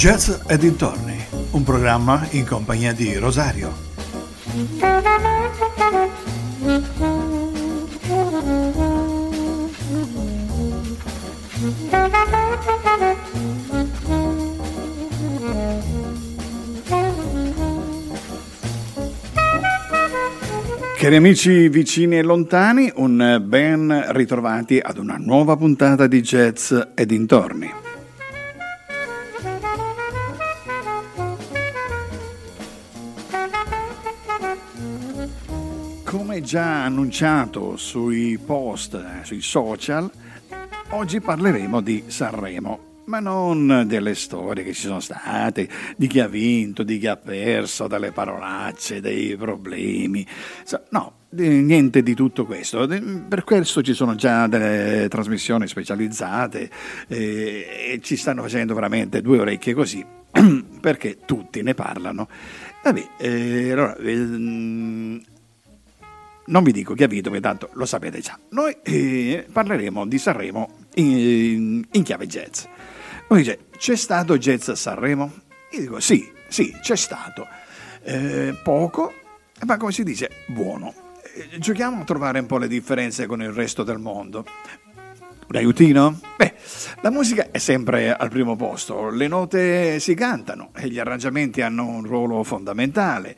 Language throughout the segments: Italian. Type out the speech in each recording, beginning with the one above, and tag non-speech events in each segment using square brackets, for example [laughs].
Jazz e dintorni, un programma in compagnia di Rosario. Cari amici vicini e lontani, un ben ritrovati ad una nuova puntata di Jazz e dintorni. Già annunciato sui post, eh, sui social, oggi parleremo di Sanremo ma non delle storie che ci sono state, di chi ha vinto, di chi ha perso, delle parolacce, dei problemi. No, niente di tutto questo. Per questo ci sono già delle trasmissioni specializzate e ci stanno facendo veramente due orecchie così, [clears throat] perché tutti ne parlano. Vabbè, eh, allora, eh, non vi dico chi ha vinto, perché tanto lo sapete già. Noi eh, parleremo di Sanremo in, in chiave jazz. Uno dice, c'è stato jazz a Sanremo? Io dico, sì, sì, c'è stato. Eh, poco, ma come si dice, buono. Eh, giochiamo a trovare un po' le differenze con il resto del mondo. Un aiutino? Beh, la musica è sempre al primo posto, le note si cantano e gli arrangiamenti hanno un ruolo fondamentale.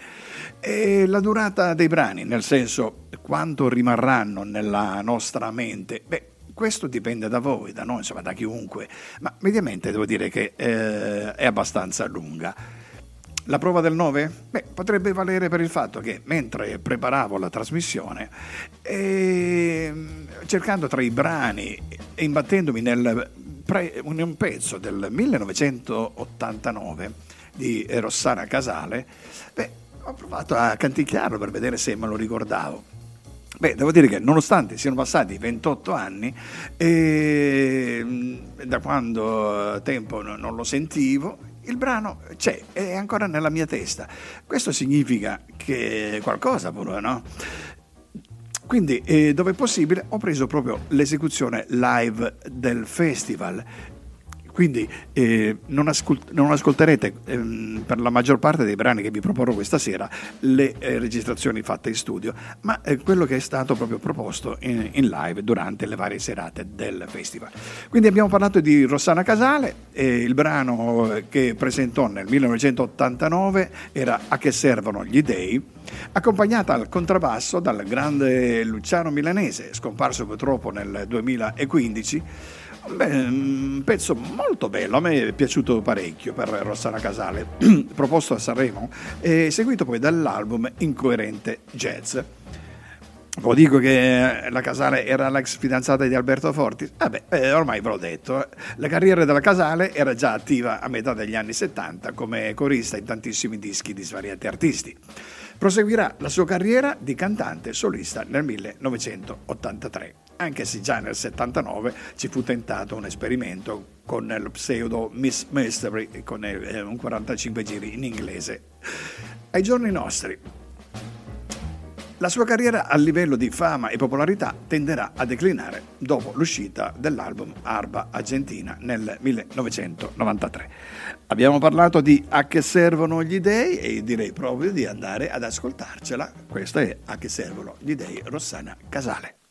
E la durata dei brani, nel senso quanto rimarranno nella nostra mente, beh, questo dipende da voi, da noi, insomma da chiunque, ma mediamente devo dire che eh, è abbastanza lunga. La prova del 9? Beh, potrebbe valere per il fatto che mentre preparavo la trasmissione, eh, cercando tra i brani imbattendomi nel pre, in un pezzo del 1989 di Rossana Casale, beh, ho provato a canticchiarlo per vedere se me lo ricordavo. Beh, devo dire che nonostante siano passati 28 anni, eh, da quando tempo non lo sentivo, il brano c'è, è ancora nella mia testa. Questo significa che qualcosa pure, no? Quindi, eh, dove possibile, ho preso proprio l'esecuzione live del festival quindi eh, non, ascolt- non, ascolterete ehm, per la maggior parte dei brani che vi proporrò questa sera le eh, registrazioni fatte in studio, ma eh, quello che è stato proprio proposto in, in, live durante le varie serate del festival. Quindi abbiamo parlato di Rossana Casale, il brano che presentò nel 1989 era A che servono gli dei, accompagnata al contrabbasso dal grande Luciano Milanese, scomparso purtroppo nel 2015 Beh, un pezzo molto bello, a me è piaciuto parecchio per Rossana Casale, [clears throat] proposto a Sanremo e seguito poi dall'album Incoerente Jazz. Poi dico che la Casale era l'ex fidanzata di Alberto Forti. Vabbè, eh, ormai ve l'ho detto. Eh. La carriera della Casale era già attiva a metà degli anni 70 come corista in tantissimi dischi di svariati artisti. Proseguirà la sua carriera di cantante solista nel 1983 anche se già nel 79 ci fu tentato un esperimento con lo pseudo Miss Mystery con eh, un 45 giri in inglese. Ai giorni nostri, la sua carriera a livello di fama e popolarità tenderà a declinare dopo l'uscita dell'album Arba Argentina nel 1993. Abbiamo parlato di A che servono gli dei e direi proprio di andare ad ascoltarcela. Questa è A che servono gli dei Rossana Casale.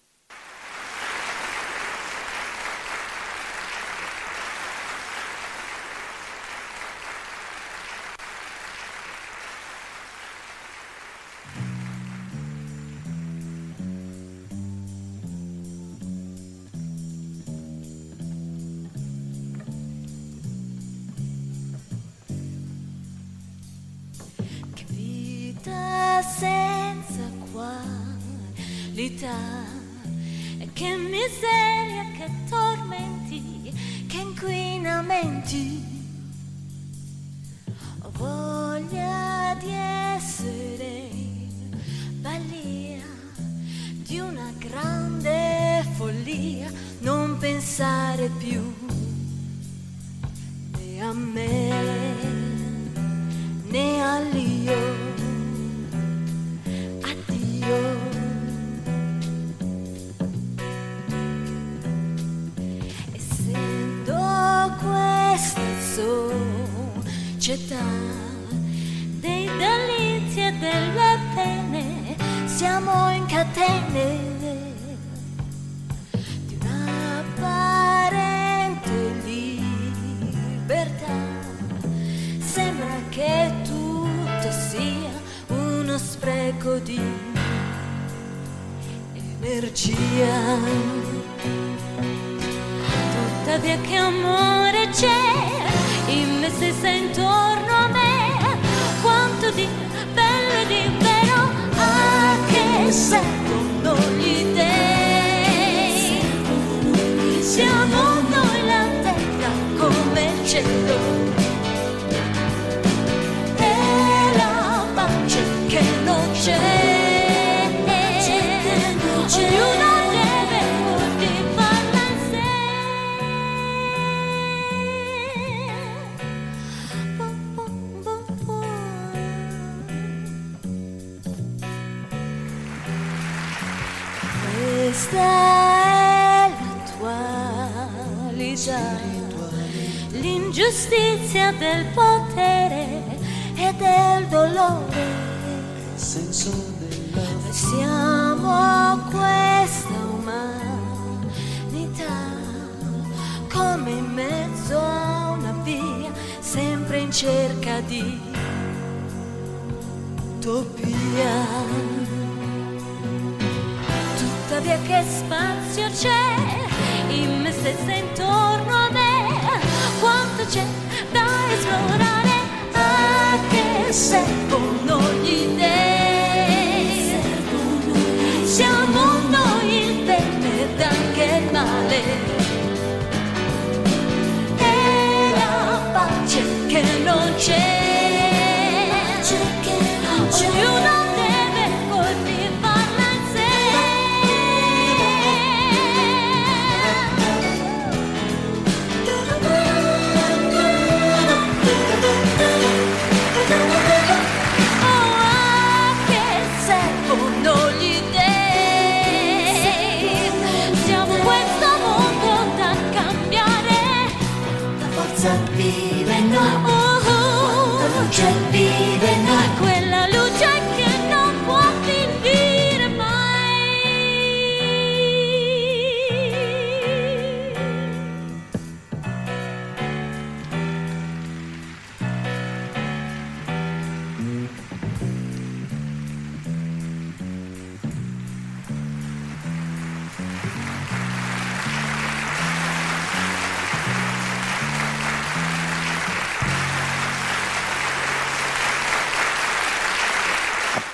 L'ingiustizia del potere e del dolore. Siamo questa umanità, come in mezzo a una via, sempre in cerca di utopia. Tuttavia che spazio c'è in me stessa intorno a me, c'è da esplorare, a che servono gli dei. Siamo noi il bene ed anche il male. E la pace che non c'è. Oh, la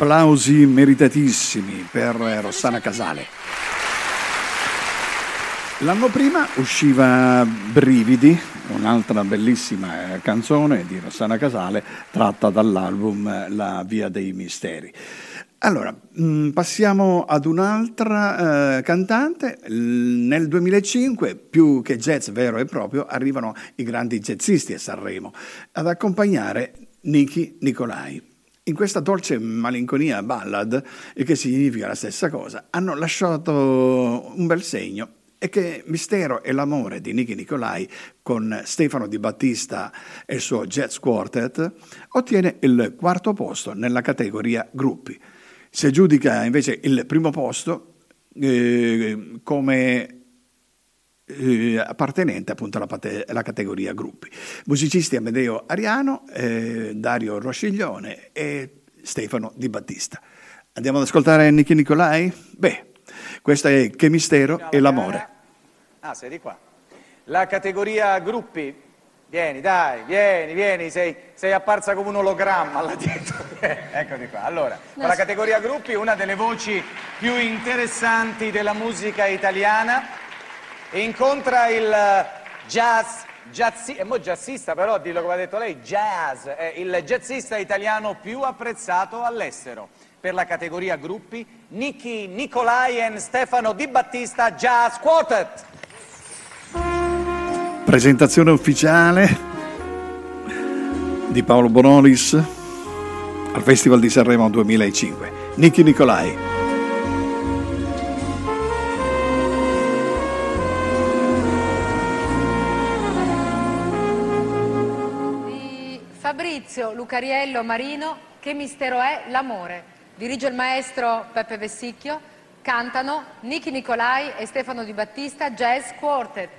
Applausi meritatissimi per Rossana Casale. L'anno prima usciva Brividi, un'altra bellissima eh, canzone di Rossana Casale tratta dall'album eh, La Via dei Misteri. Allora, mh, passiamo ad un'altra eh, cantante. Nel 2005, più che jazz vero e proprio, arrivano i grandi jazzisti a Sanremo ad accompagnare Niki Nicolai. In questa dolce malinconia ballad, che significa la stessa cosa, hanno lasciato un bel segno e che Mistero e l'amore di Niki Nicolai con Stefano Di Battista e il suo Jazz Quartet ottiene il quarto posto nella categoria gruppi. Si aggiudica invece il primo posto eh, come eh, appartenente appunto alla, pate- alla categoria gruppi. Musicisti Amedeo Ariano, eh, Dario Rosciglione e Stefano Di Battista. Andiamo ad ascoltare Niki Nicolai? Beh, questo è Che mistero e l'amore. Ah, sei di qua. La categoria gruppi. Vieni, dai, vieni, vieni, sei, sei apparsa come un ologramma là dietro. [laughs] Eccoti qua. Allora, la categoria gruppi, una delle voci più interessanti della musica italiana, incontra il jazz, jazzi, è mo jazzista però, dillo come ha detto lei, jazz, è il jazzista italiano più apprezzato all'estero. Per la categoria gruppi, Niki Nicolai e Stefano Di Battista Jazz Quartet. Presentazione ufficiale di Paolo Bonolis al Festival di Sanremo 2005. Niki Nicolai. Maurizio Lucariello Marino, Che mistero è l'amore? Dirige il maestro Peppe Vessicchio, cantano Niki Nicolai e Stefano Di Battista Jazz Quartet.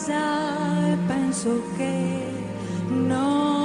Casa penso che non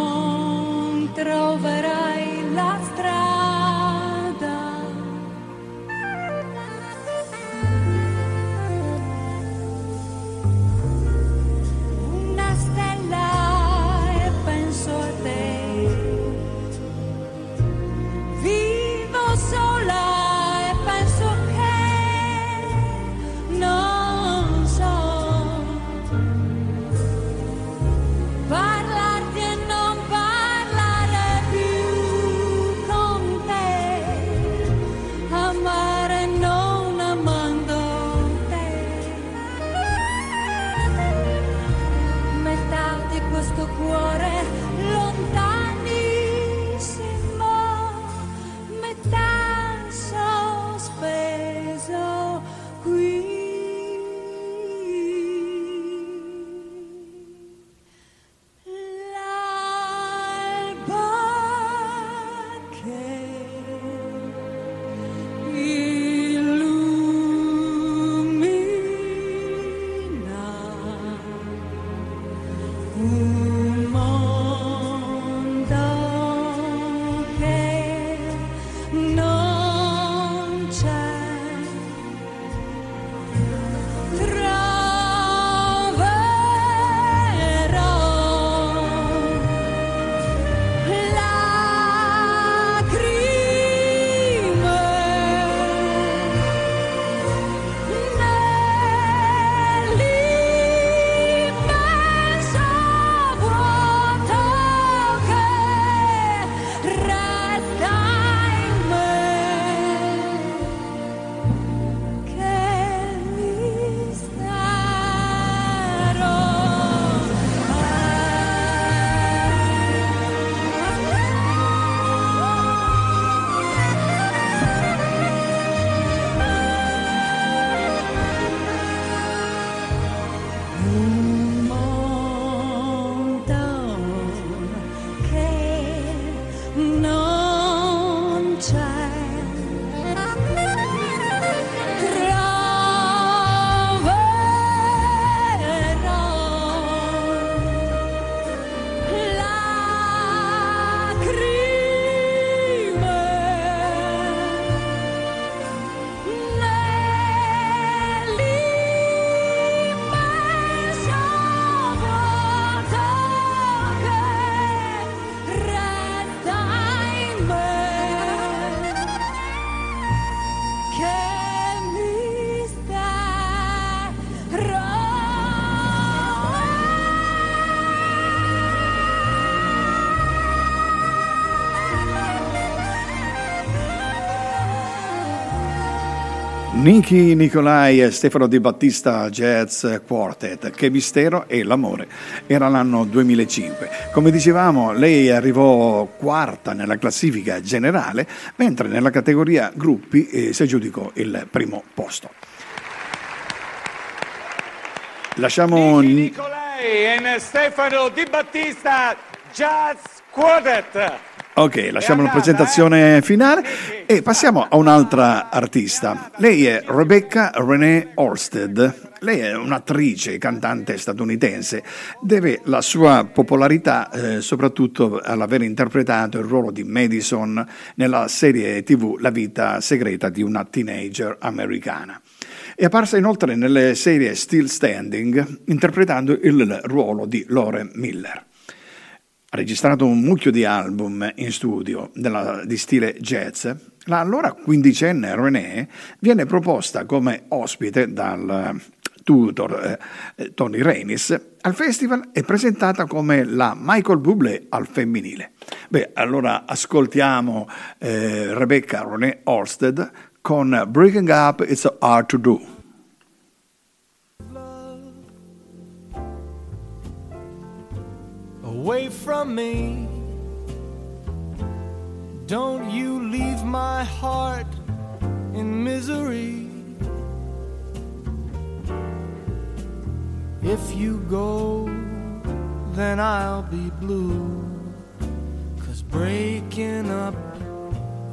Niki Nicolai e Stefano Di Battista Jazz Quartet, Che mistero e l'amore. Era l'anno 2005. Come dicevamo, lei arrivò quarta nella classifica generale, mentre nella categoria gruppi eh, si aggiudicò il primo posto. Lasciamo Niki Nicolai e Stefano Di Battista Jazz Quartet. Ok, lasciamo la presentazione finale e passiamo a un'altra artista. Lei è Rebecca Renee Orsted. Lei è un'attrice e cantante statunitense. Deve la sua popolarità eh, soprattutto all'aver interpretato il ruolo di Madison nella serie TV La vita segreta di una teenager americana. È apparsa inoltre nelle serie Still Standing interpretando il ruolo di Lore Miller. Ha registrato un mucchio di album in studio della- di stile jazz. La allora quindicenne Renee viene proposta come ospite dal tutor eh, Tony Reynis al festival è presentata come la Michael Bublé al femminile. Beh, allora ascoltiamo eh, Rebecca Renee Orsted con Breaking Up It's Hard to Do. Away from me. Don't you leave my heart in misery. If you go, then I'll be blue. Cause breaking up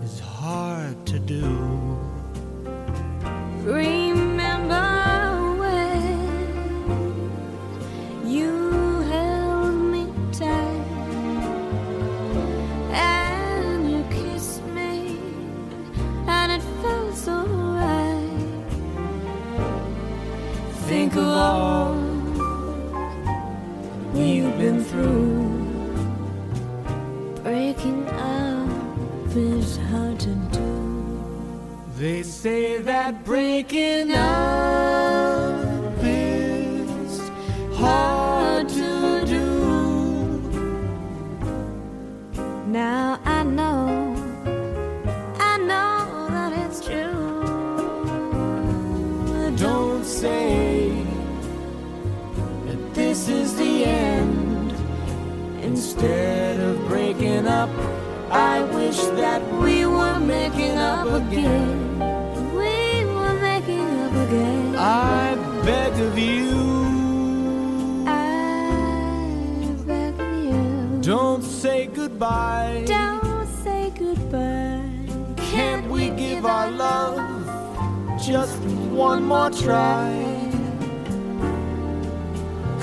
is hard to do. Remember when you Think of all we've been through. Breaking up is hard to do. They say that breaking up is hard to do. Now Instead of breaking up, I wish that we were making up again. We were making up again. I beg of you, I beg of you. don't say goodbye. Don't say goodbye. Can't we give our love just one more try?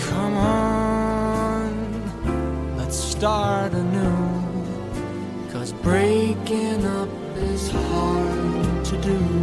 Come on, start anew. Cause breaking up is hard to do.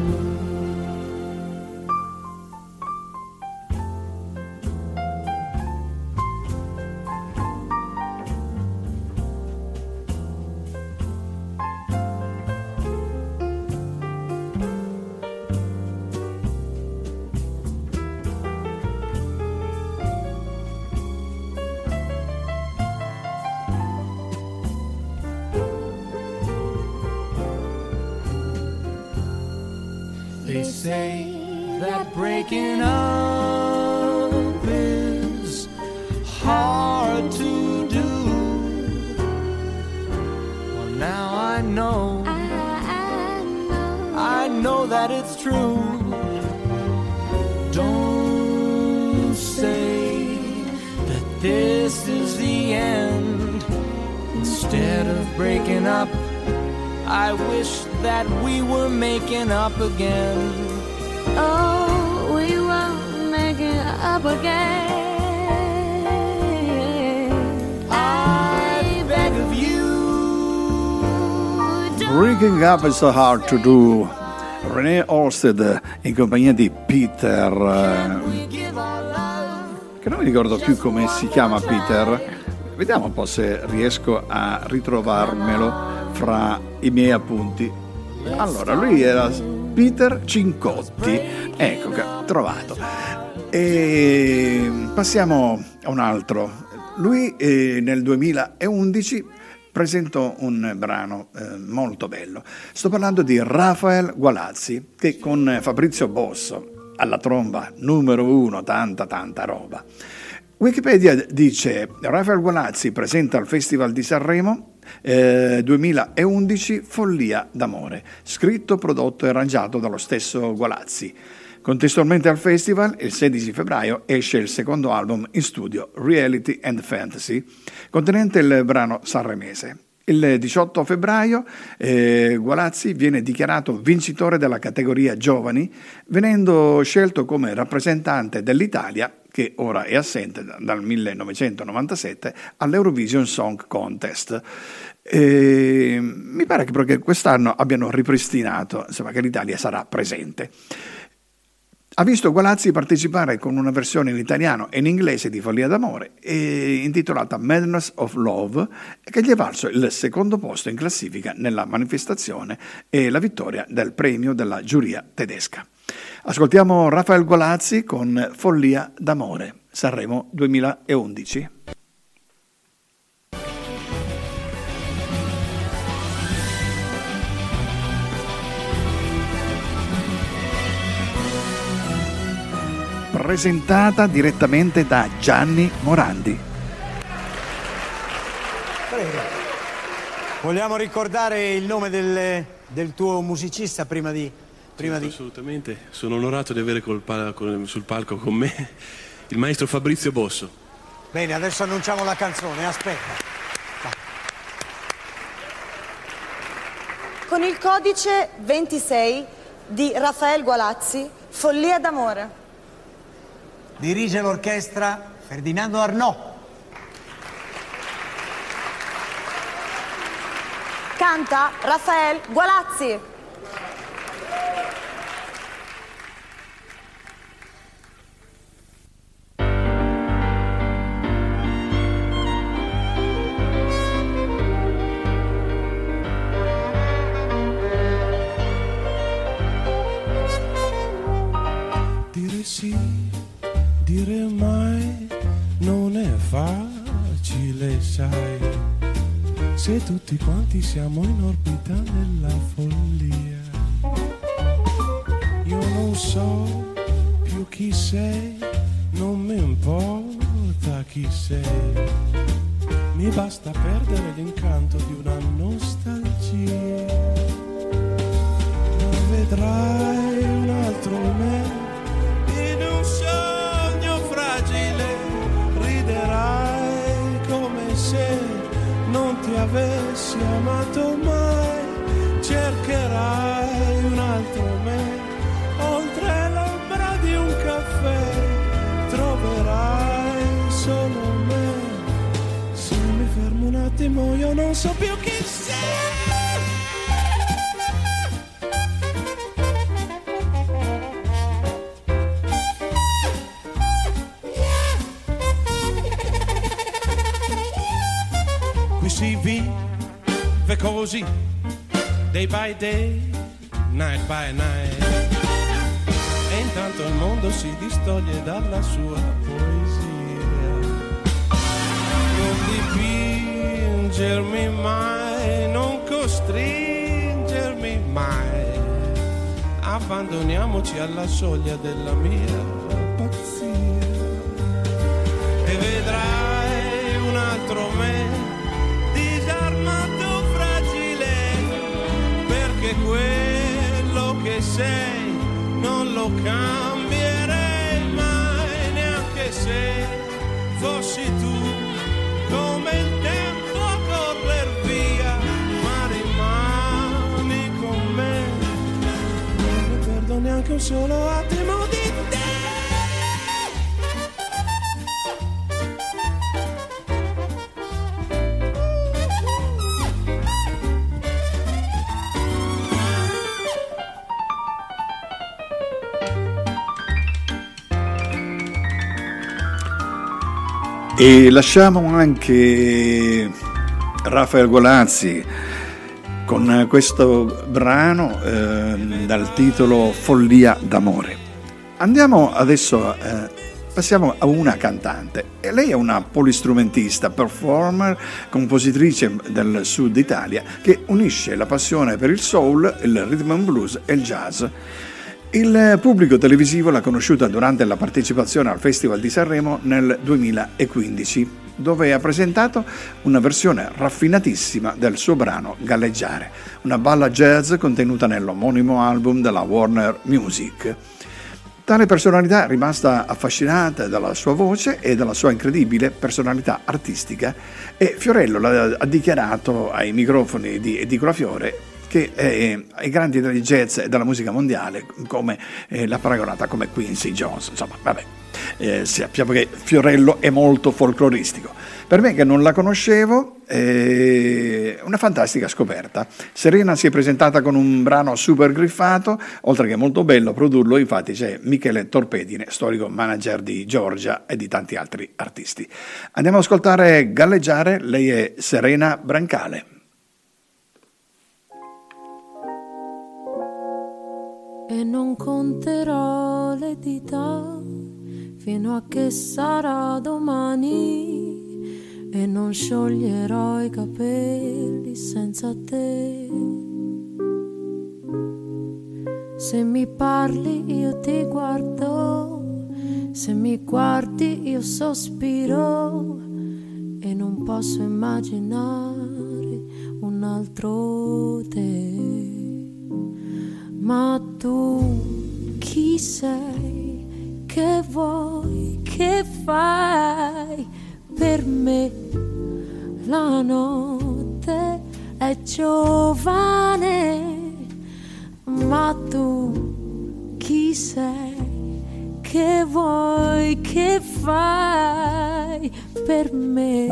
Up is so hard to do. René Olsted in compagnia di Peter, love. che non mi ricordo più come si chiama Peter. Vediamo un po' se riesco a ritrovarmelo fra i miei appunti. Allora, lui era Peter Cincotti. Ecco, trovato. E passiamo a un altro. Lui eh, nel 2011 presentò un brano eh, molto bello. Sto parlando di Rafael Gualazzi che con Fabrizio Bosso alla tromba numero uno, tanta tanta roba. Wikipedia dice Rafael Gualazzi presenta al Festival di Sanremo eh, 2011 Follia d'amore, scritto, prodotto e arrangiato dallo stesso Gualazzi. Contestualmente al festival, il 16 febbraio esce il secondo album in studio, Reality and Fantasy, contenente il brano sanremese. Il 18 febbraio eh, Gualazzi viene dichiarato vincitore della categoria giovani, venendo scelto come rappresentante dell'Italia, che ora è assente da- dal 1997, all'Eurovision Song Contest. E mi pare che quest'anno abbiano ripristinato insomma, che l'Italia sarà presente. Ha visto Gualazzi partecipare con una versione in italiano e in inglese di Follia d'amore, intitolata Madness of Love, che gli è valso il secondo posto in classifica nella manifestazione e la vittoria del premio della giuria tedesca. Ascoltiamo Rafael Gualazzi con Follia d'amore, Sanremo 2011. Presentata direttamente da Gianni Morandi. Prego. Vogliamo ricordare il nome del, del tuo musicista prima di... Prima di... Assolutamente, sono onorato di avere col pal- sul palco con me il maestro Fabrizio Bosso. Bene, adesso annunciamo la canzone, aspetta. Con il codice 26 di Raffaele Gualazzi, Follia d'amore. Dirige l'orchestra Ferdinando Arnaud. Canta Raffaele Gualazzi. Tutti quanti siamo in orbita della follia. Io non so più chi sei, non mi importa chi sei. Mi basta perdere Qui si vive così, day by day, night by night. E intanto il mondo si distoglie dalla sua poesia. Non dipingermi mai, non costringermi mai. Abbandoniamoci alla soglia della mia pazzia e vedrai un altro me quello che sei non lo cambierei mai neanche se fossi tu. Come il tempo a correr via ma rimani con me. Neanche un solo attimo di te E lasciamo anche Rafael Golazzi con questo brano eh, dal titolo Follia d'amore. Andiamo adesso, eh, passiamo a una cantante. E lei è una polistrumentista, performer, compositrice del sud Italia che unisce la passione per il soul, il rhythm and blues e il jazz. Il pubblico televisivo l'ha conosciuta durante la partecipazione al Festival di Sanremo nel 2015, dove ha presentato una versione raffinatissima del suo brano Galleggiare, una balla jazz contenuta nell'omonimo album della Warner Music. Tale personalità è rimasta affascinata dalla sua voce e dalla sua incredibile personalità artistica e Fiorello l'ha- ha dichiarato ai microfoni di Edicola Fiore che eh, ai grandi del jazz e della musica mondiale come eh, l'ha paragonata come Quincy Jones insomma vabbè. Eh, sappiamo che Fiorello è molto folcloristico. Per me che non la conoscevo è una fantastica scoperta. Serena si è presentata con un brano super griffato oltre che molto bello produrlo infatti c'è Michele Torpedine storico manager di Giorgia e di tanti altri artisti. Andiamo ad ascoltare Galleggiare lei è Serena Brancale e non conterò le dita fino a che sarà domani e non scioglierò i capelli senza te. Se mi parli io ti guardo, Se mi guardi io sospiro e non posso immaginare un altro te. Ma tu chi sei? Che vuoi? Che fai per me? La notte è giovane, ma tu chi sei? Che vuoi? Che fai per me?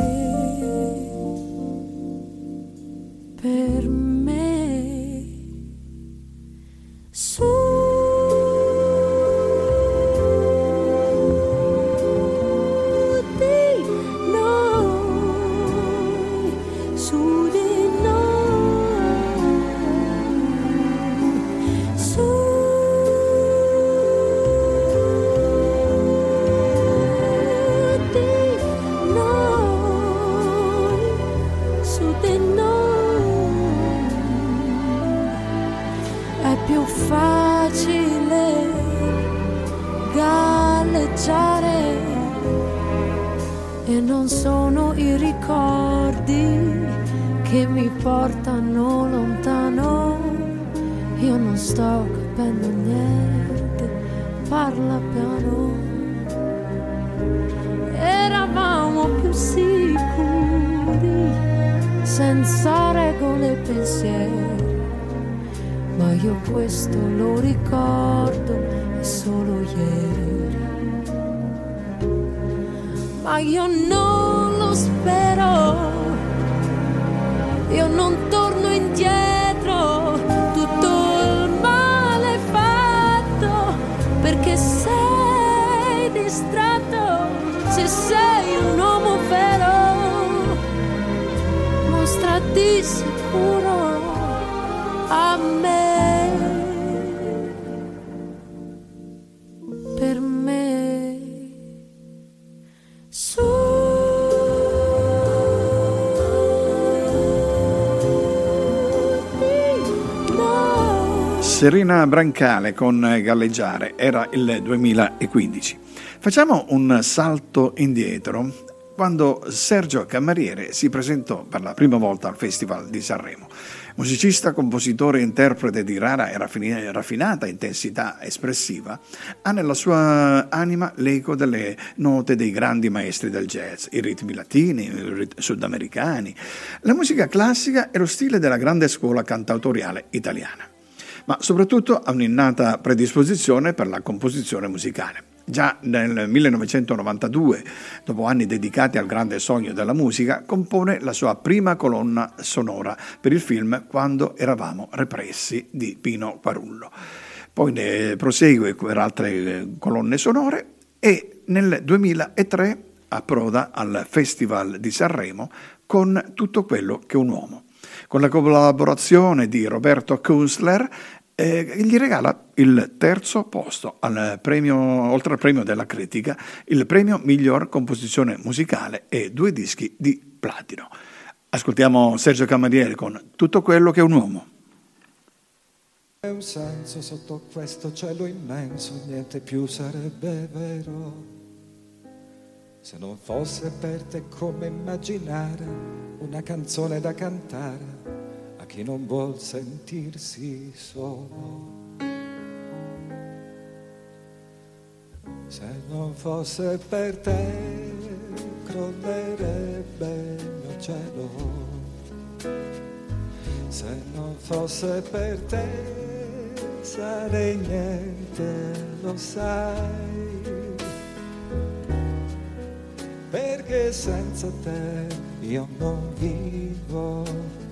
Per me. Su Serena Brancale con Galleggiare era il 2015. Facciamo un salto indietro quando Sergio Camariere si presentò per la prima volta al Festival di Sanremo. Musicista, compositore e interprete di rara e raffinata intensità espressiva, ha nella sua anima l'eco delle note dei grandi maestri del jazz, i ritmi latini, i rit- sudamericani, la musica classica e lo stile della grande scuola cantautoriale italiana ma soprattutto ha un'innata predisposizione per la composizione musicale. Già nel 1992, dopo anni dedicati al grande sogno della musica, compone la sua prima colonna sonora per il film Quando eravamo repressi di Pino Quarullo. Poi ne prosegue per altre eh, colonne sonore e nel 2003 approda al Festival di Sanremo con Tutto quello che un uomo con la collaborazione di Roberto Kunstler, eh, gli regala il terzo posto al premio, oltre al premio della critica, il premio miglior composizione musicale e due dischi di platino. Ascoltiamo Sergio Camariere con Tutto quello che è un uomo. C'è un senso sotto questo cielo immenso, niente più sarebbe vero. Se non fosse per te come immaginare una canzone da cantare a chi non vuol sentirsi solo. Se non fosse per te crollerebbe il mio cielo. Se non fosse per te sarei niente, lo sai. Perché senza te io non vivo.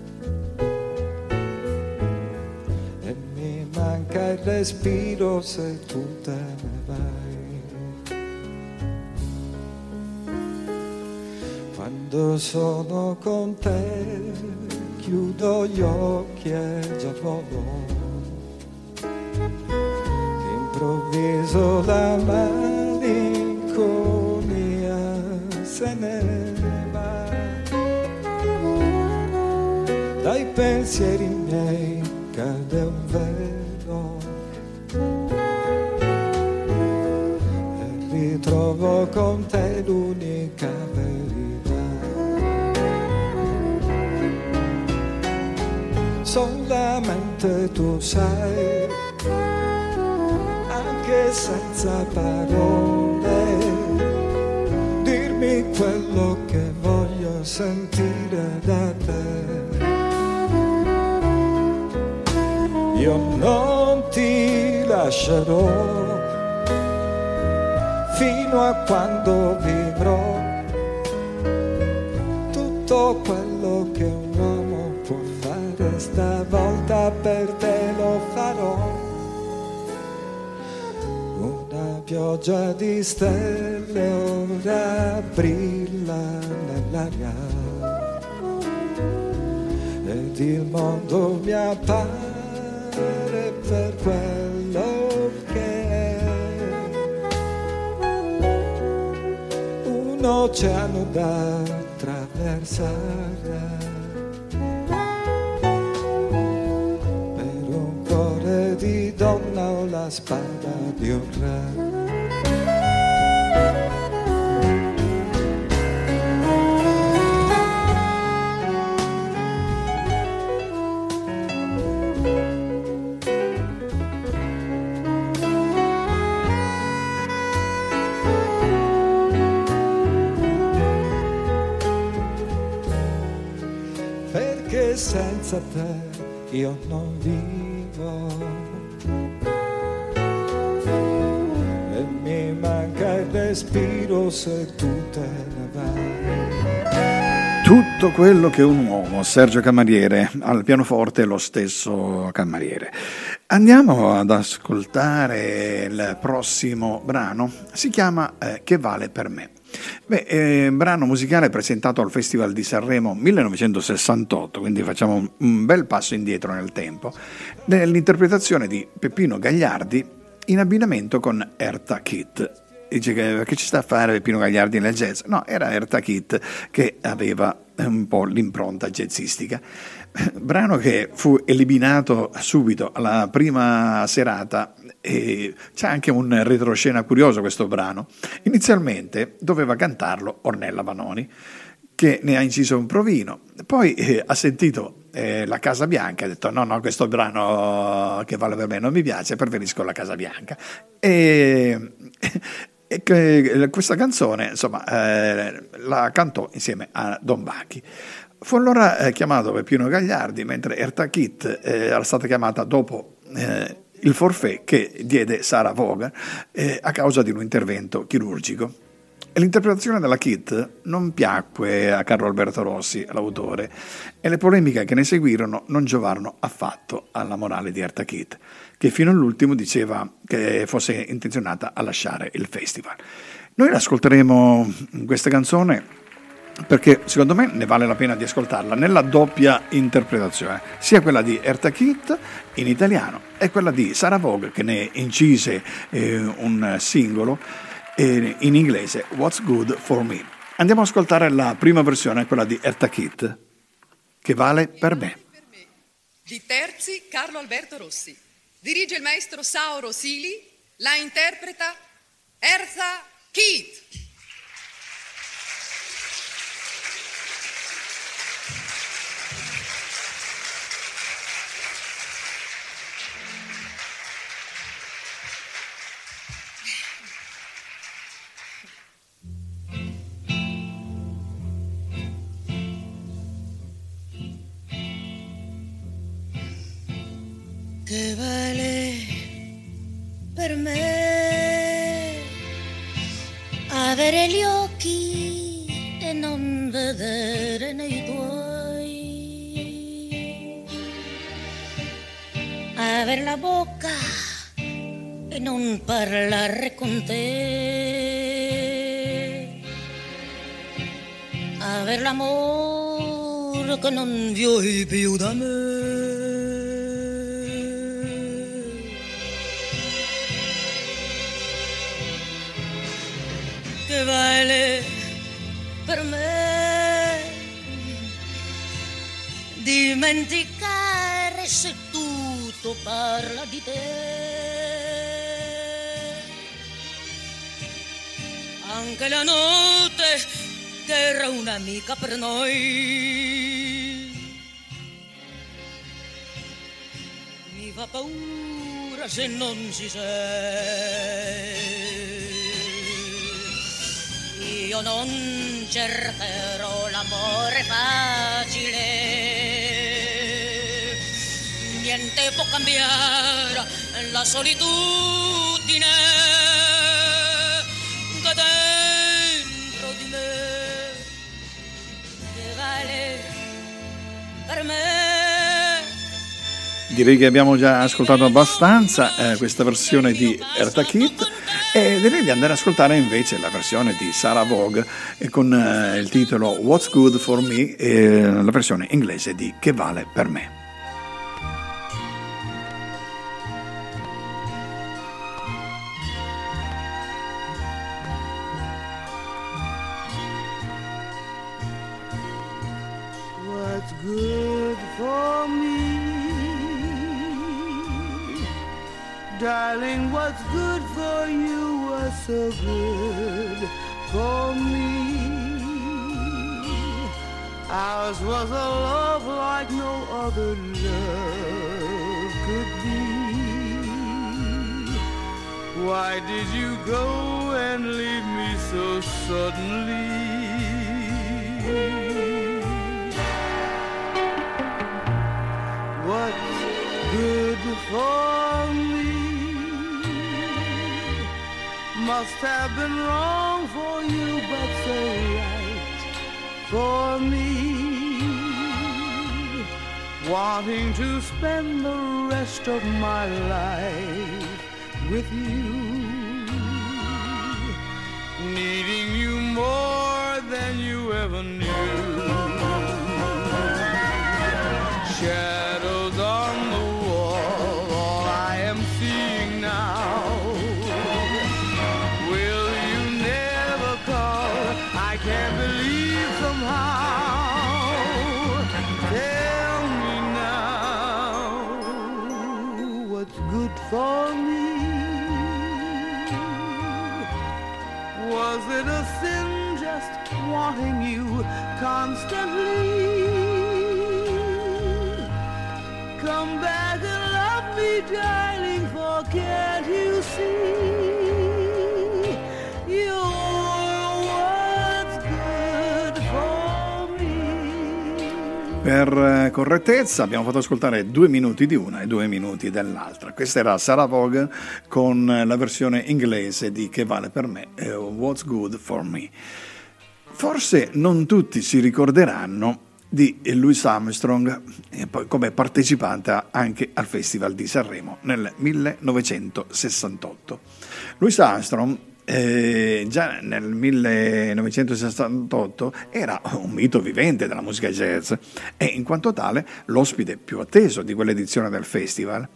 Mi manca il respiro se tu te ne vai. Quando sono con te chiudo gli occhi e già volo. Improvviso la malinconia se ne va. Dai pensieri miei che tu sai, anche senza parole, dirmi quello che voglio sentire da te. Io non ti lascerò fino a quando vivrò tutto quello che un uomo può fare stavolta per te lo farò. Una pioggia di stelle ora brilla nell'aria. Ed il mondo mi appare per quello che è. Un oceano da attraversare la spada di un re. Senza te io non vivo respiro se tu te ne vai. Tutto quello che un uomo, Sergio Camariere, al pianoforte lo stesso Camariere. Andiamo ad ascoltare il prossimo brano, si chiama eh, Che vale per me. Beh, è un brano musicale presentato al Festival di Sanremo 1968, quindi facciamo un, un bel passo indietro nel tempo, nell'interpretazione di Peppino Gagliardi in abbinamento con Erta Kitt. Dice che, che ci sta a fare Peppino Gagliardi nel jazz? No, era Erta Kitt che aveva un po' l'impronta jazzistica. Brano che fu eliminato subito alla prima serata e c'è anche un retroscena curioso questo brano. Inizialmente doveva cantarlo Ornella Vanoni, che ne ha inciso un provino, poi eh, ha sentito eh, la Casa Bianca ha detto no, no, questo brano che vale per me non mi piace, preferisco la Casa Bianca. E, e che- questa canzone, insomma, eh, la cantò insieme a Don Bacchi. Fu allora eh, chiamato Peppino Gagliardi, mentre Erta Kitt eh, era stata chiamata dopo eh, il forfait che diede Sara Vaughan eh, a causa di un intervento chirurgico. L'interpretazione della Kit non piacque a Carlo Alberto Rossi, l'autore, e le polemiche che ne seguirono non giovarono affatto alla morale di Erta Kitt, che fino all'ultimo diceva che fosse intenzionata a lasciare il festival. Noi l'ascolteremo questa canzone perché secondo me ne vale la pena di ascoltarla nella doppia interpretazione, sia quella di Erta Kitt in italiano e quella di Sarah Vogue che ne incise eh, un singolo in inglese, What's Good for Me. Andiamo ad ascoltare la prima versione, quella di Erta Kitt, che vale per me. Di Terzi Carlo Alberto Rossi. Dirige il maestro Sauro Sili, la interpreta Erza Kitt. Parlare con te. Avere l'amore che non vuoi più da me che vale per me. Dimenticare se tutto parla di te anche la notte che era un'amica per noi. Mi fa paura se non si sa. Io non cercherò l'amore facile, niente può cambiare la solitudine Direi che abbiamo già ascoltato abbastanza eh, questa versione di Erta Kit e direi di andare ad ascoltare invece la versione di Sarah Vogue eh, con eh, il titolo What's Good for Me e la versione inglese di Che vale per me. Good for me. Ours was a love like no other love could be. Why did you go and leave me so suddenly? What good for must have been wrong for you, but so right for me. Wanting to spend the rest of my life with you, needing you more than you ever knew. Constantly? Come back and love me, darling, for can't you see? Per eh, correttezza abbiamo fatto ascoltare due minuti di una e due minuti dell'altra. Questa era Sarah Vaughan con la versione inglese di Che vale per me, eh, What's Good for Me. Forse non tutti si ricorderanno di Louis Armstrong e poi come partecipante anche al Festival di Sanremo nel 1968. Louis Armstrong eh, già nel 1968 era un mito vivente della musica jazz e in quanto tale l'ospite più atteso di quell'edizione del festival.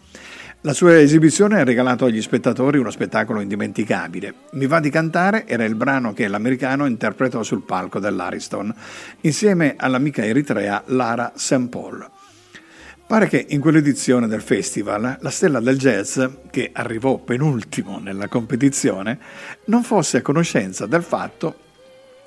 La sua esibizione ha regalato agli spettatori uno spettacolo indimenticabile. Mi va di cantare era il brano che l'americano interpretò sul palco dell'Ariston, insieme all'amica eritrea Lara St. Paul. Pare che in quell'edizione del festival la stella del jazz, che arrivò penultimo nella competizione, non fosse a conoscenza del fatto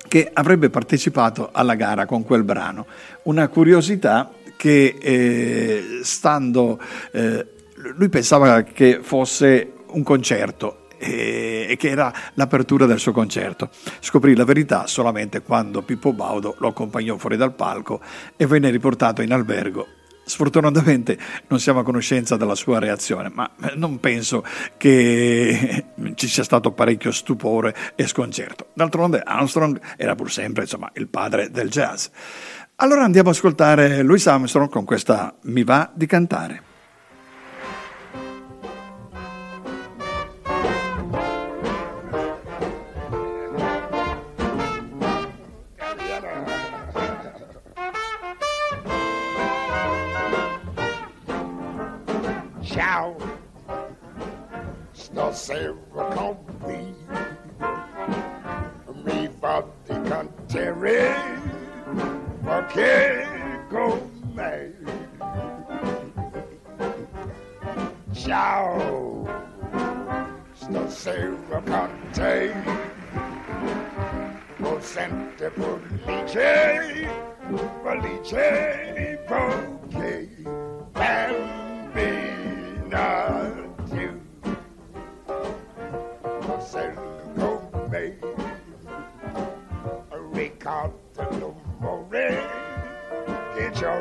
che avrebbe partecipato alla gara con quel brano. Una curiosità che eh, stando... Eh, lui pensava che fosse un concerto e che era l'apertura del suo concerto. Scoprì la verità solamente quando Pippo Baudo lo accompagnò fuori dal palco e venne riportato in albergo. Sfortunatamente non siamo a conoscenza della sua reazione, ma non penso che [laughs] ci sia stato parecchio stupore e sconcerto. D'altronde Armstrong era pur sempre insomma, il padre del jazz. Allora andiamo ad ascoltare Louis Armstrong con questa Mi va di cantare. Stasera con qui, mi va di cantare, perché con me. Ciao, stasera con te, non sente felice, felice perché bambina. se con me Ricardo Lomore Get your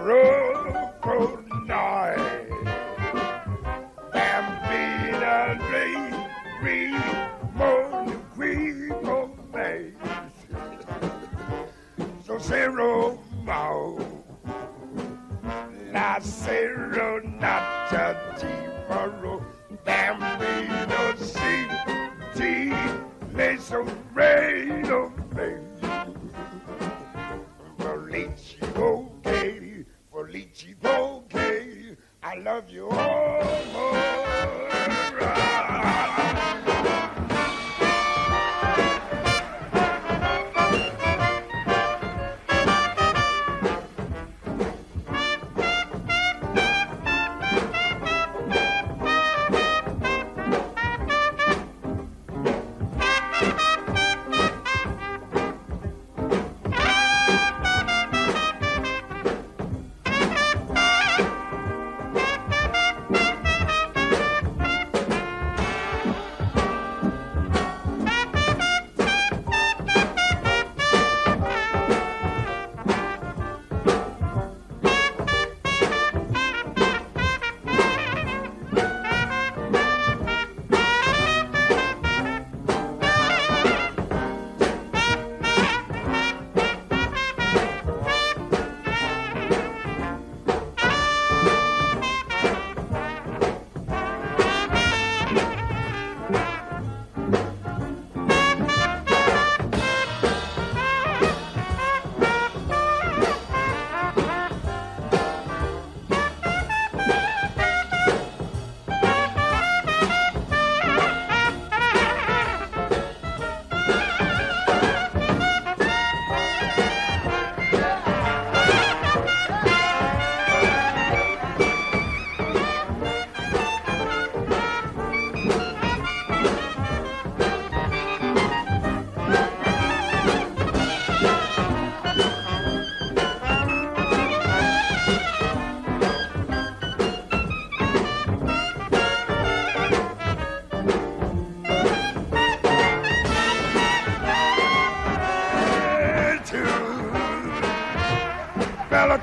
for night Bambina Lee queen of may. So zero more La serenata di Bambino Bambino sì, ti le sorreno me. Felici bouquet, felici bouquet, I love you all.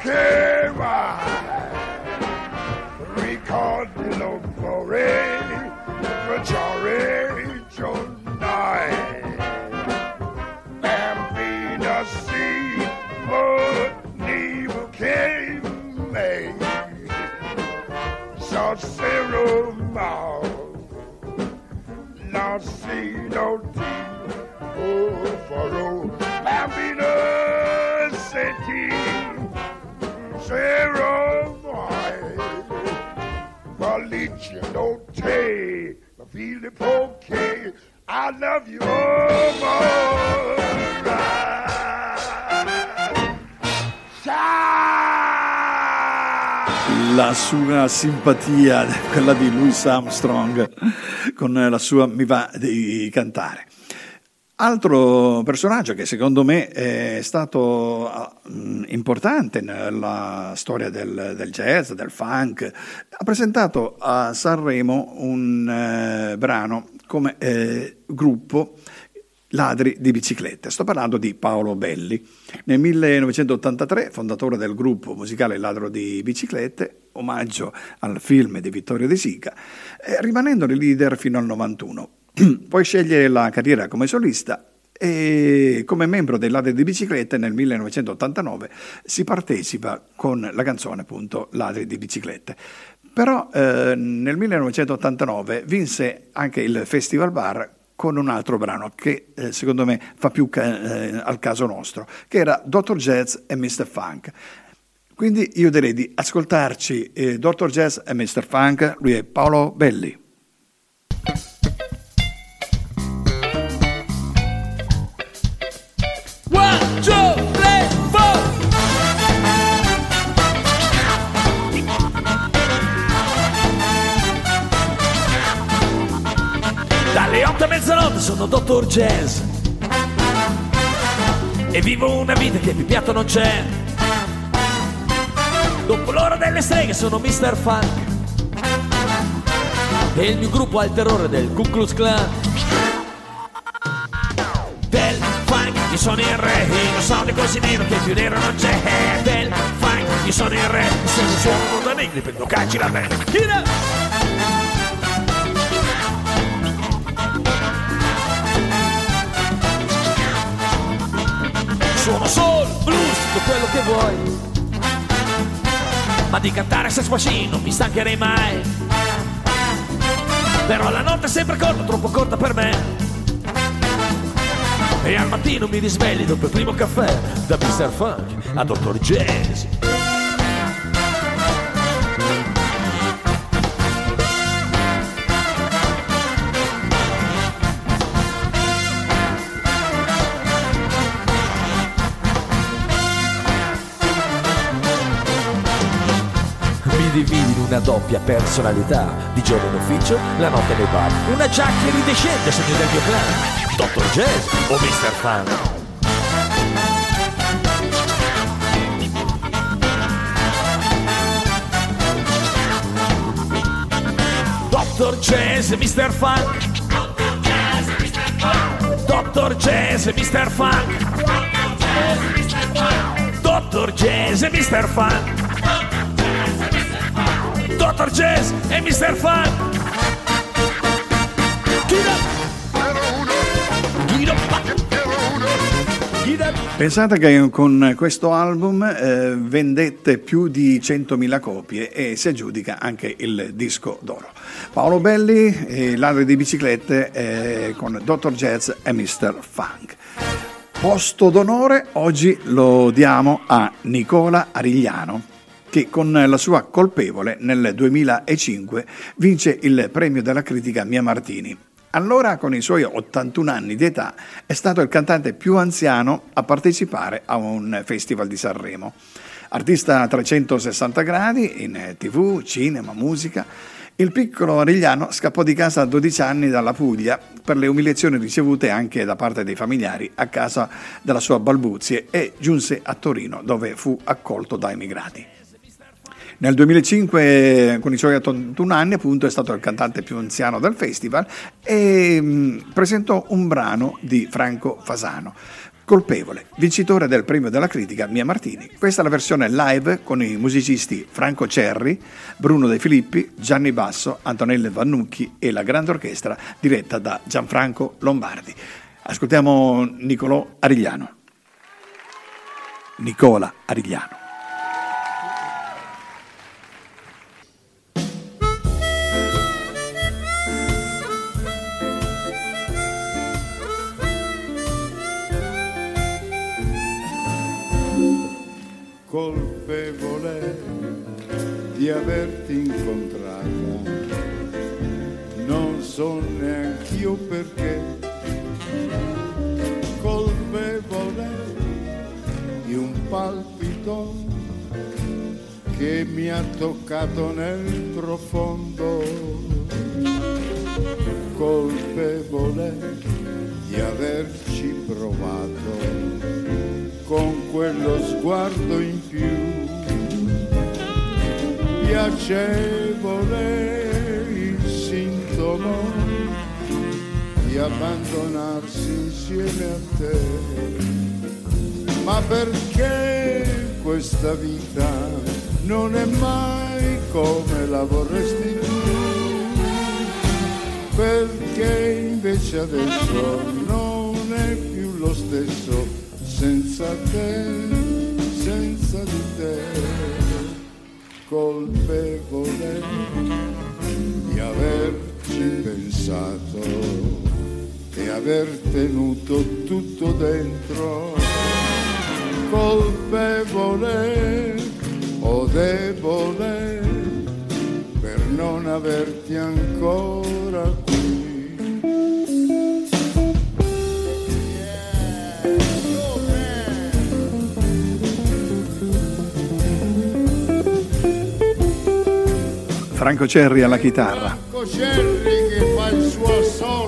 King! Simpatia, quella di Louis Armstrong, con la sua mi va di cantare. Altro personaggio che secondo me è stato mm, importante nella storia del, del jazz, del funk, ha presentato a Sanremo un eh, brano come eh, gruppo Ladri di biciclette. Sto parlando di Paolo Belli. Nel 1983, fondatore del gruppo musicale Ladro di biciclette, omaggio al film di Vittorio De Sica, eh, rimanendo leader fino al 91. [clears throat] Poi sceglie la carriera come solista e come membro dei Ladri di biciclette nel 1989 si partecipa con la canzone appunto Ladri di biciclette. Però eh, nel 1989 vinse anche il Festival Bar con un altro brano che eh, secondo me fa più ca- eh, al caso nostro, che era Dr. Jazz e Mr. Funk. Quindi io direi di ascoltarci eh, Dr. Jazz e Mr. Funk, lui è Paolo Belli. One, two, three, four. Dalle mezzanotte sono Dottor Jazz E vivo una vita che più piatto non c'è Dopo l'ora delle streghe sono Mr. Funk E il mio gruppo ha il terrore del Ku Klux Klan Del funk io sono il re, lo sound è così nero che più nero non c'è del funk, io sono il re, se non suono da negri prendo calci la bene. Suono soul, blues, tutto quello che vuoi. Ma di cantare se squasci non mi stancherei mai. Però la notte è sempre corta, troppo corta per me. E al mattino mi risvegli dopo il primo caffè Da Mr. Funk a Dr. Jazz dividi in una doppia personalità Di giorno in ufficio, la notte nei bar Una giacca iridescente segno del mio clan Dr. Jazz o Mr. Funk Dr. Jazz e Mr. Funk Dr. Jazz e Mr. Funk Dr. Jazz e Mr. Funk Dr. Jazz e Mr. Funk Pensate che con questo album eh, vendette più di 100.000 copie e si aggiudica anche il disco d'oro. Paolo Belli, eh, ladri di biciclette eh, con Dr. Jazz e Mr. Funk. Posto d'onore oggi lo diamo a Nicola Arigliano che con la sua Colpevole nel 2005 vince il premio della critica Mia Martini. Allora, con i suoi 81 anni di età, è stato il cantante più anziano a partecipare a un festival di Sanremo. Artista a 360 gradi in tv, cinema, musica, il piccolo Arigliano scappò di casa a 12 anni dalla Puglia per le umiliazioni ricevute anche da parte dei familiari a casa della sua balbuzie e giunse a Torino dove fu accolto da emigrati. Nel 2005, con i suoi 81 anni, appunto, è stato il cantante più anziano del festival e mh, presentò un brano di Franco Fasano. Colpevole, vincitore del premio della critica Mia Martini. Questa è la versione live con i musicisti Franco Cerri, Bruno De Filippi, Gianni Basso, Antonella Vannucchi e la grande orchestra diretta da Gianfranco Lombardi. Ascoltiamo Nicolò Arigliano. Nicola Arigliano. Averti incontrata. Non so neanch'io perché. Colpevole di un palpito che mi ha toccato nel profondo. Colpevole di averci provato con quello sguardo in più. Piacevole il sintomo di abbandonarsi insieme a te. Ma perché questa vita non è mai come la vorresti tu? Perché invece adesso non è più lo stesso senza te, senza di te, colpevole di averci pensato e aver tenuto tutto dentro, colpevole o debole per non averti ancora qui. Franco Cerri alla chitarra. Franco Cerri che fa il suo solo.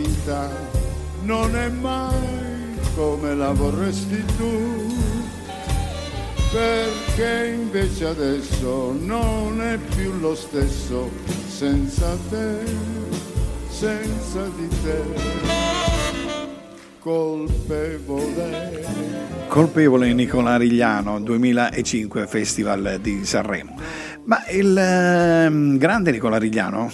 Vita non è mai come la vorresti tu, perché invece adesso non è più lo stesso senza te, senza di te. Colpevole. Colpevole Nicola Rigliano 2005 Festival di Sanremo. Ma il ehm, grande Nicola Rigliano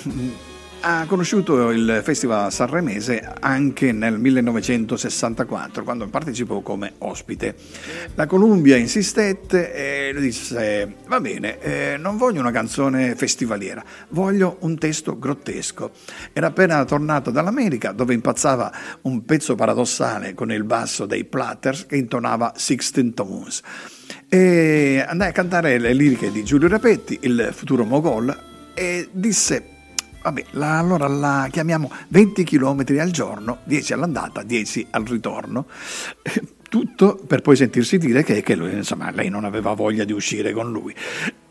ha conosciuto il Festival sanremese anche nel 1964 quando partecipò come ospite. La Columbia insistette e disse va bene, eh, non voglio una canzone festivaliera, voglio un testo grottesco. Era appena tornato dall'America dove impazzava un pezzo paradossale con il basso dei Platters che intonava Sixteen Tones. E andai a cantare le liriche di Giulio Rapetti, il futuro Mogol, e disse Vabbè, la, allora la chiamiamo 20 km al giorno, 10 all'andata, 10 al ritorno. Tutto per poi sentirsi dire che, che lui, insomma, lei non aveva voglia di uscire con lui.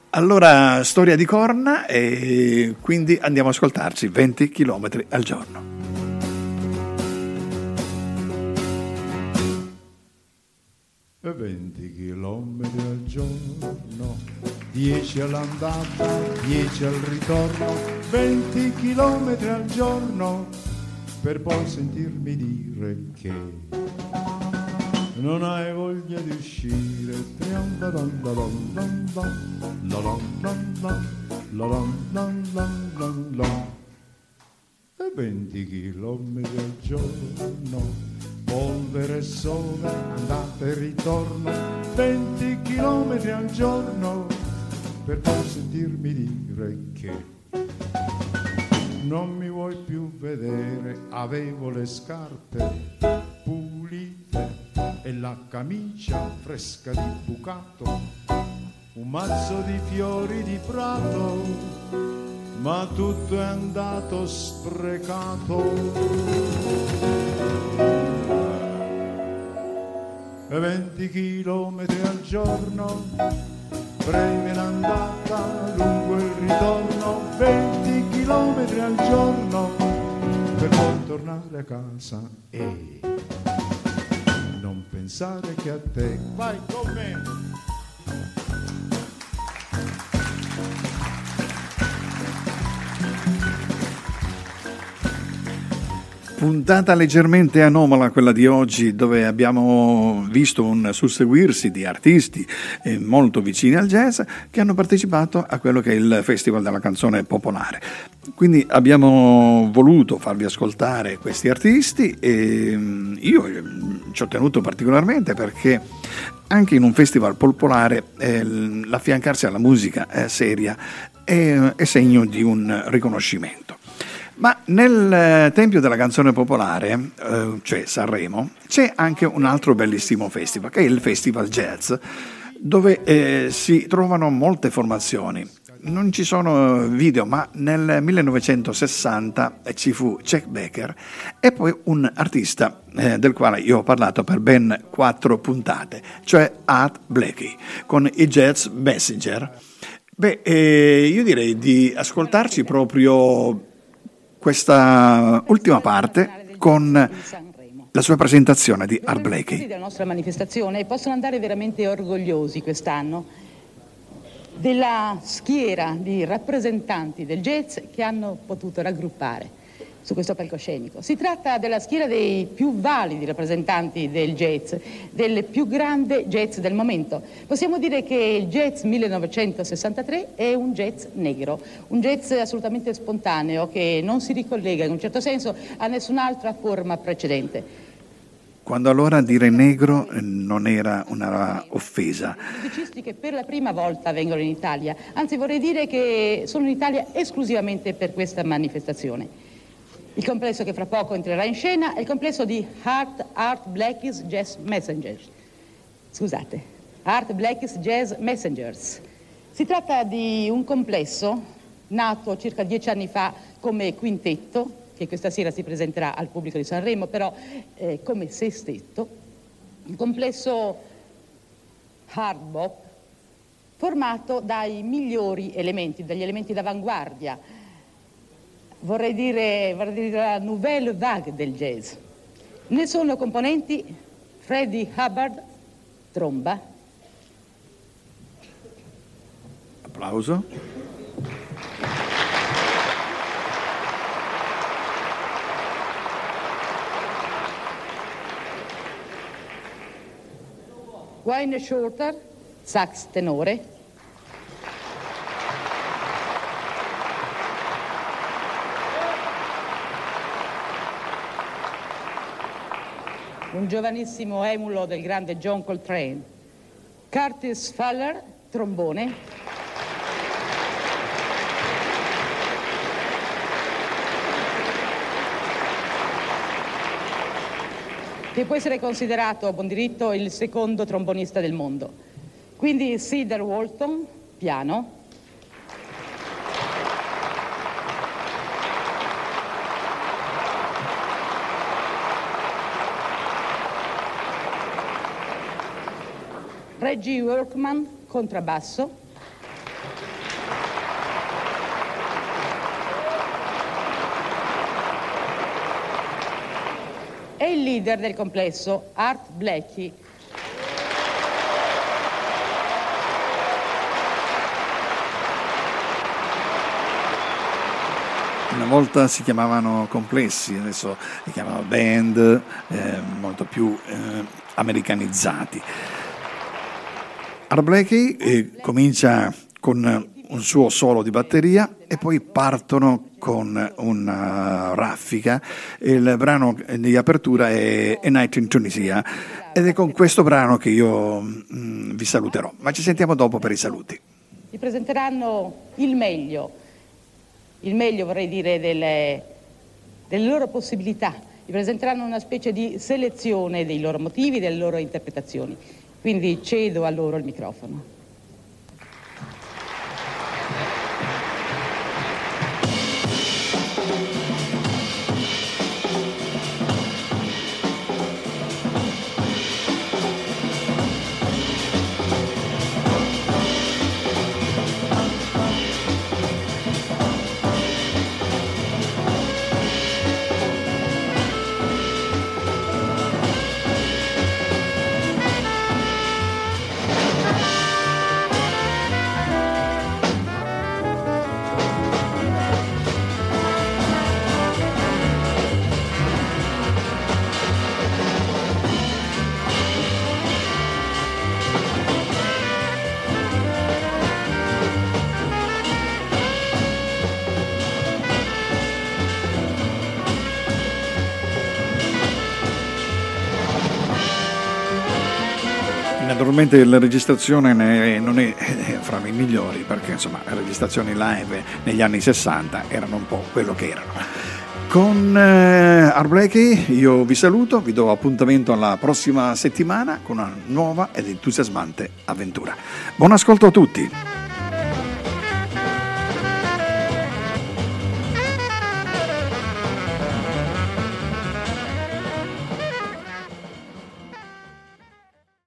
Allora, storia di corna e quindi andiamo ad ascoltarci 20 km al giorno. E 20 chilometri al giorno, 10 all'andata, 10 al ritorno, 20 chilometri al giorno, per poi sentirmi dire che non hai voglia di uscire. E 20 chilometri al giorno, polvere e sole, andata e ritorno, 20 chilometri al giorno, per poi sentirmi dire che non mi vuoi più vedere, avevo le scarpe pulite e la camicia fresca di bucato, un mazzo di fiori di prato, ma tutto è andato sprecato. E 20 chilometri al giorno, breve l'andata, lungo il ritorno, 20 chilometri al giorno, per poi tornare a casa e non pensare che a te vai con me. Puntata leggermente anomala quella di oggi dove abbiamo visto un susseguirsi di artisti eh, molto vicini al jazz che hanno partecipato a quello che è il Festival della canzone popolare. Quindi abbiamo voluto farvi ascoltare questi artisti e mm, io eh, ci ho tenuto particolarmente perché anche in un festival popolare eh, l'affiancarsi alla musica seria è segno di un riconoscimento. Ma nel eh, Tempio della canzone popolare, eh, cioè Sanremo, c'è anche un altro bellissimo festival, che è il Festival Jazz, dove eh, si trovano molte formazioni. Non ci sono video, ma nel 1960 ci fu Chuck Becker e poi un artista eh, del quale io ho parlato per ben quattro puntate, cioè Art Blakey, con i Jazz Messenger. Beh, eh, io direi di ascoltarci proprio questa ultima parte con la sua presentazione di Art Blakey. della nostra manifestazione possono andare veramente orgogliosi quest'anno della schiera di rappresentanti del jazz che hanno potuto raggruppare su questo palcoscenico. Si tratta della schiera dei più validi rappresentanti del jazz, del più grande jazz del momento. Possiamo dire che il jazz 1963 è un jazz negro, un jazz assolutamente spontaneo che non si ricollega in un certo senso a nessun'altra forma precedente. Quando allora dire negro eh, non era una offesa. musicisti che per la prima volta vengono in Italia, anzi vorrei dire che sono in Italia esclusivamente per questa manifestazione. Il complesso che fra poco entrerà in scena è il complesso di Art, Art Blackies Jazz Messengers. Scusate, Art Blackies Jazz Messengers. Si tratta di un complesso nato circa dieci anni fa come quintetto, che questa sera si presenterà al pubblico di Sanremo, però eh, come sestetto, un complesso hard bop formato dai migliori elementi, dagli elementi d'avanguardia vorrei dire, vorrei dire la nouvelle vague del jazz. Ne sono componenti Freddie Hubbard, tromba, Applauso. Wayne Shorter, sax tenore, un giovanissimo emulo del grande John Coltrane, Curtis Faller, trombone, che può essere considerato a buon diritto il secondo trombonista del mondo. Quindi Cedar Walton, piano, Reggie Workman, contrabbasso, e il leader del complesso, Art Blackie. Una volta si chiamavano complessi, adesso si chiamano band, eh, molto più eh, americanizzati. Art Blakey eh, comincia con un suo solo di batteria e poi partono con una raffica. Il brano di apertura è A Night in Tunisia ed è con questo brano che io mm, vi saluterò. Ma ci sentiamo dopo per i saluti. Vi presenteranno il meglio, il meglio vorrei dire delle, delle loro possibilità, vi presenteranno una specie di selezione dei loro motivi, delle loro interpretazioni. Quindi cedo a loro il microfono. Naturalmente la registrazione ne- non è eh, fra le migliori perché insomma le registrazioni live negli anni 60 erano un po' quello che erano. Con eh, Blakey io vi saluto, vi do appuntamento alla prossima settimana con una nuova ed entusiasmante avventura. Buon ascolto a tutti!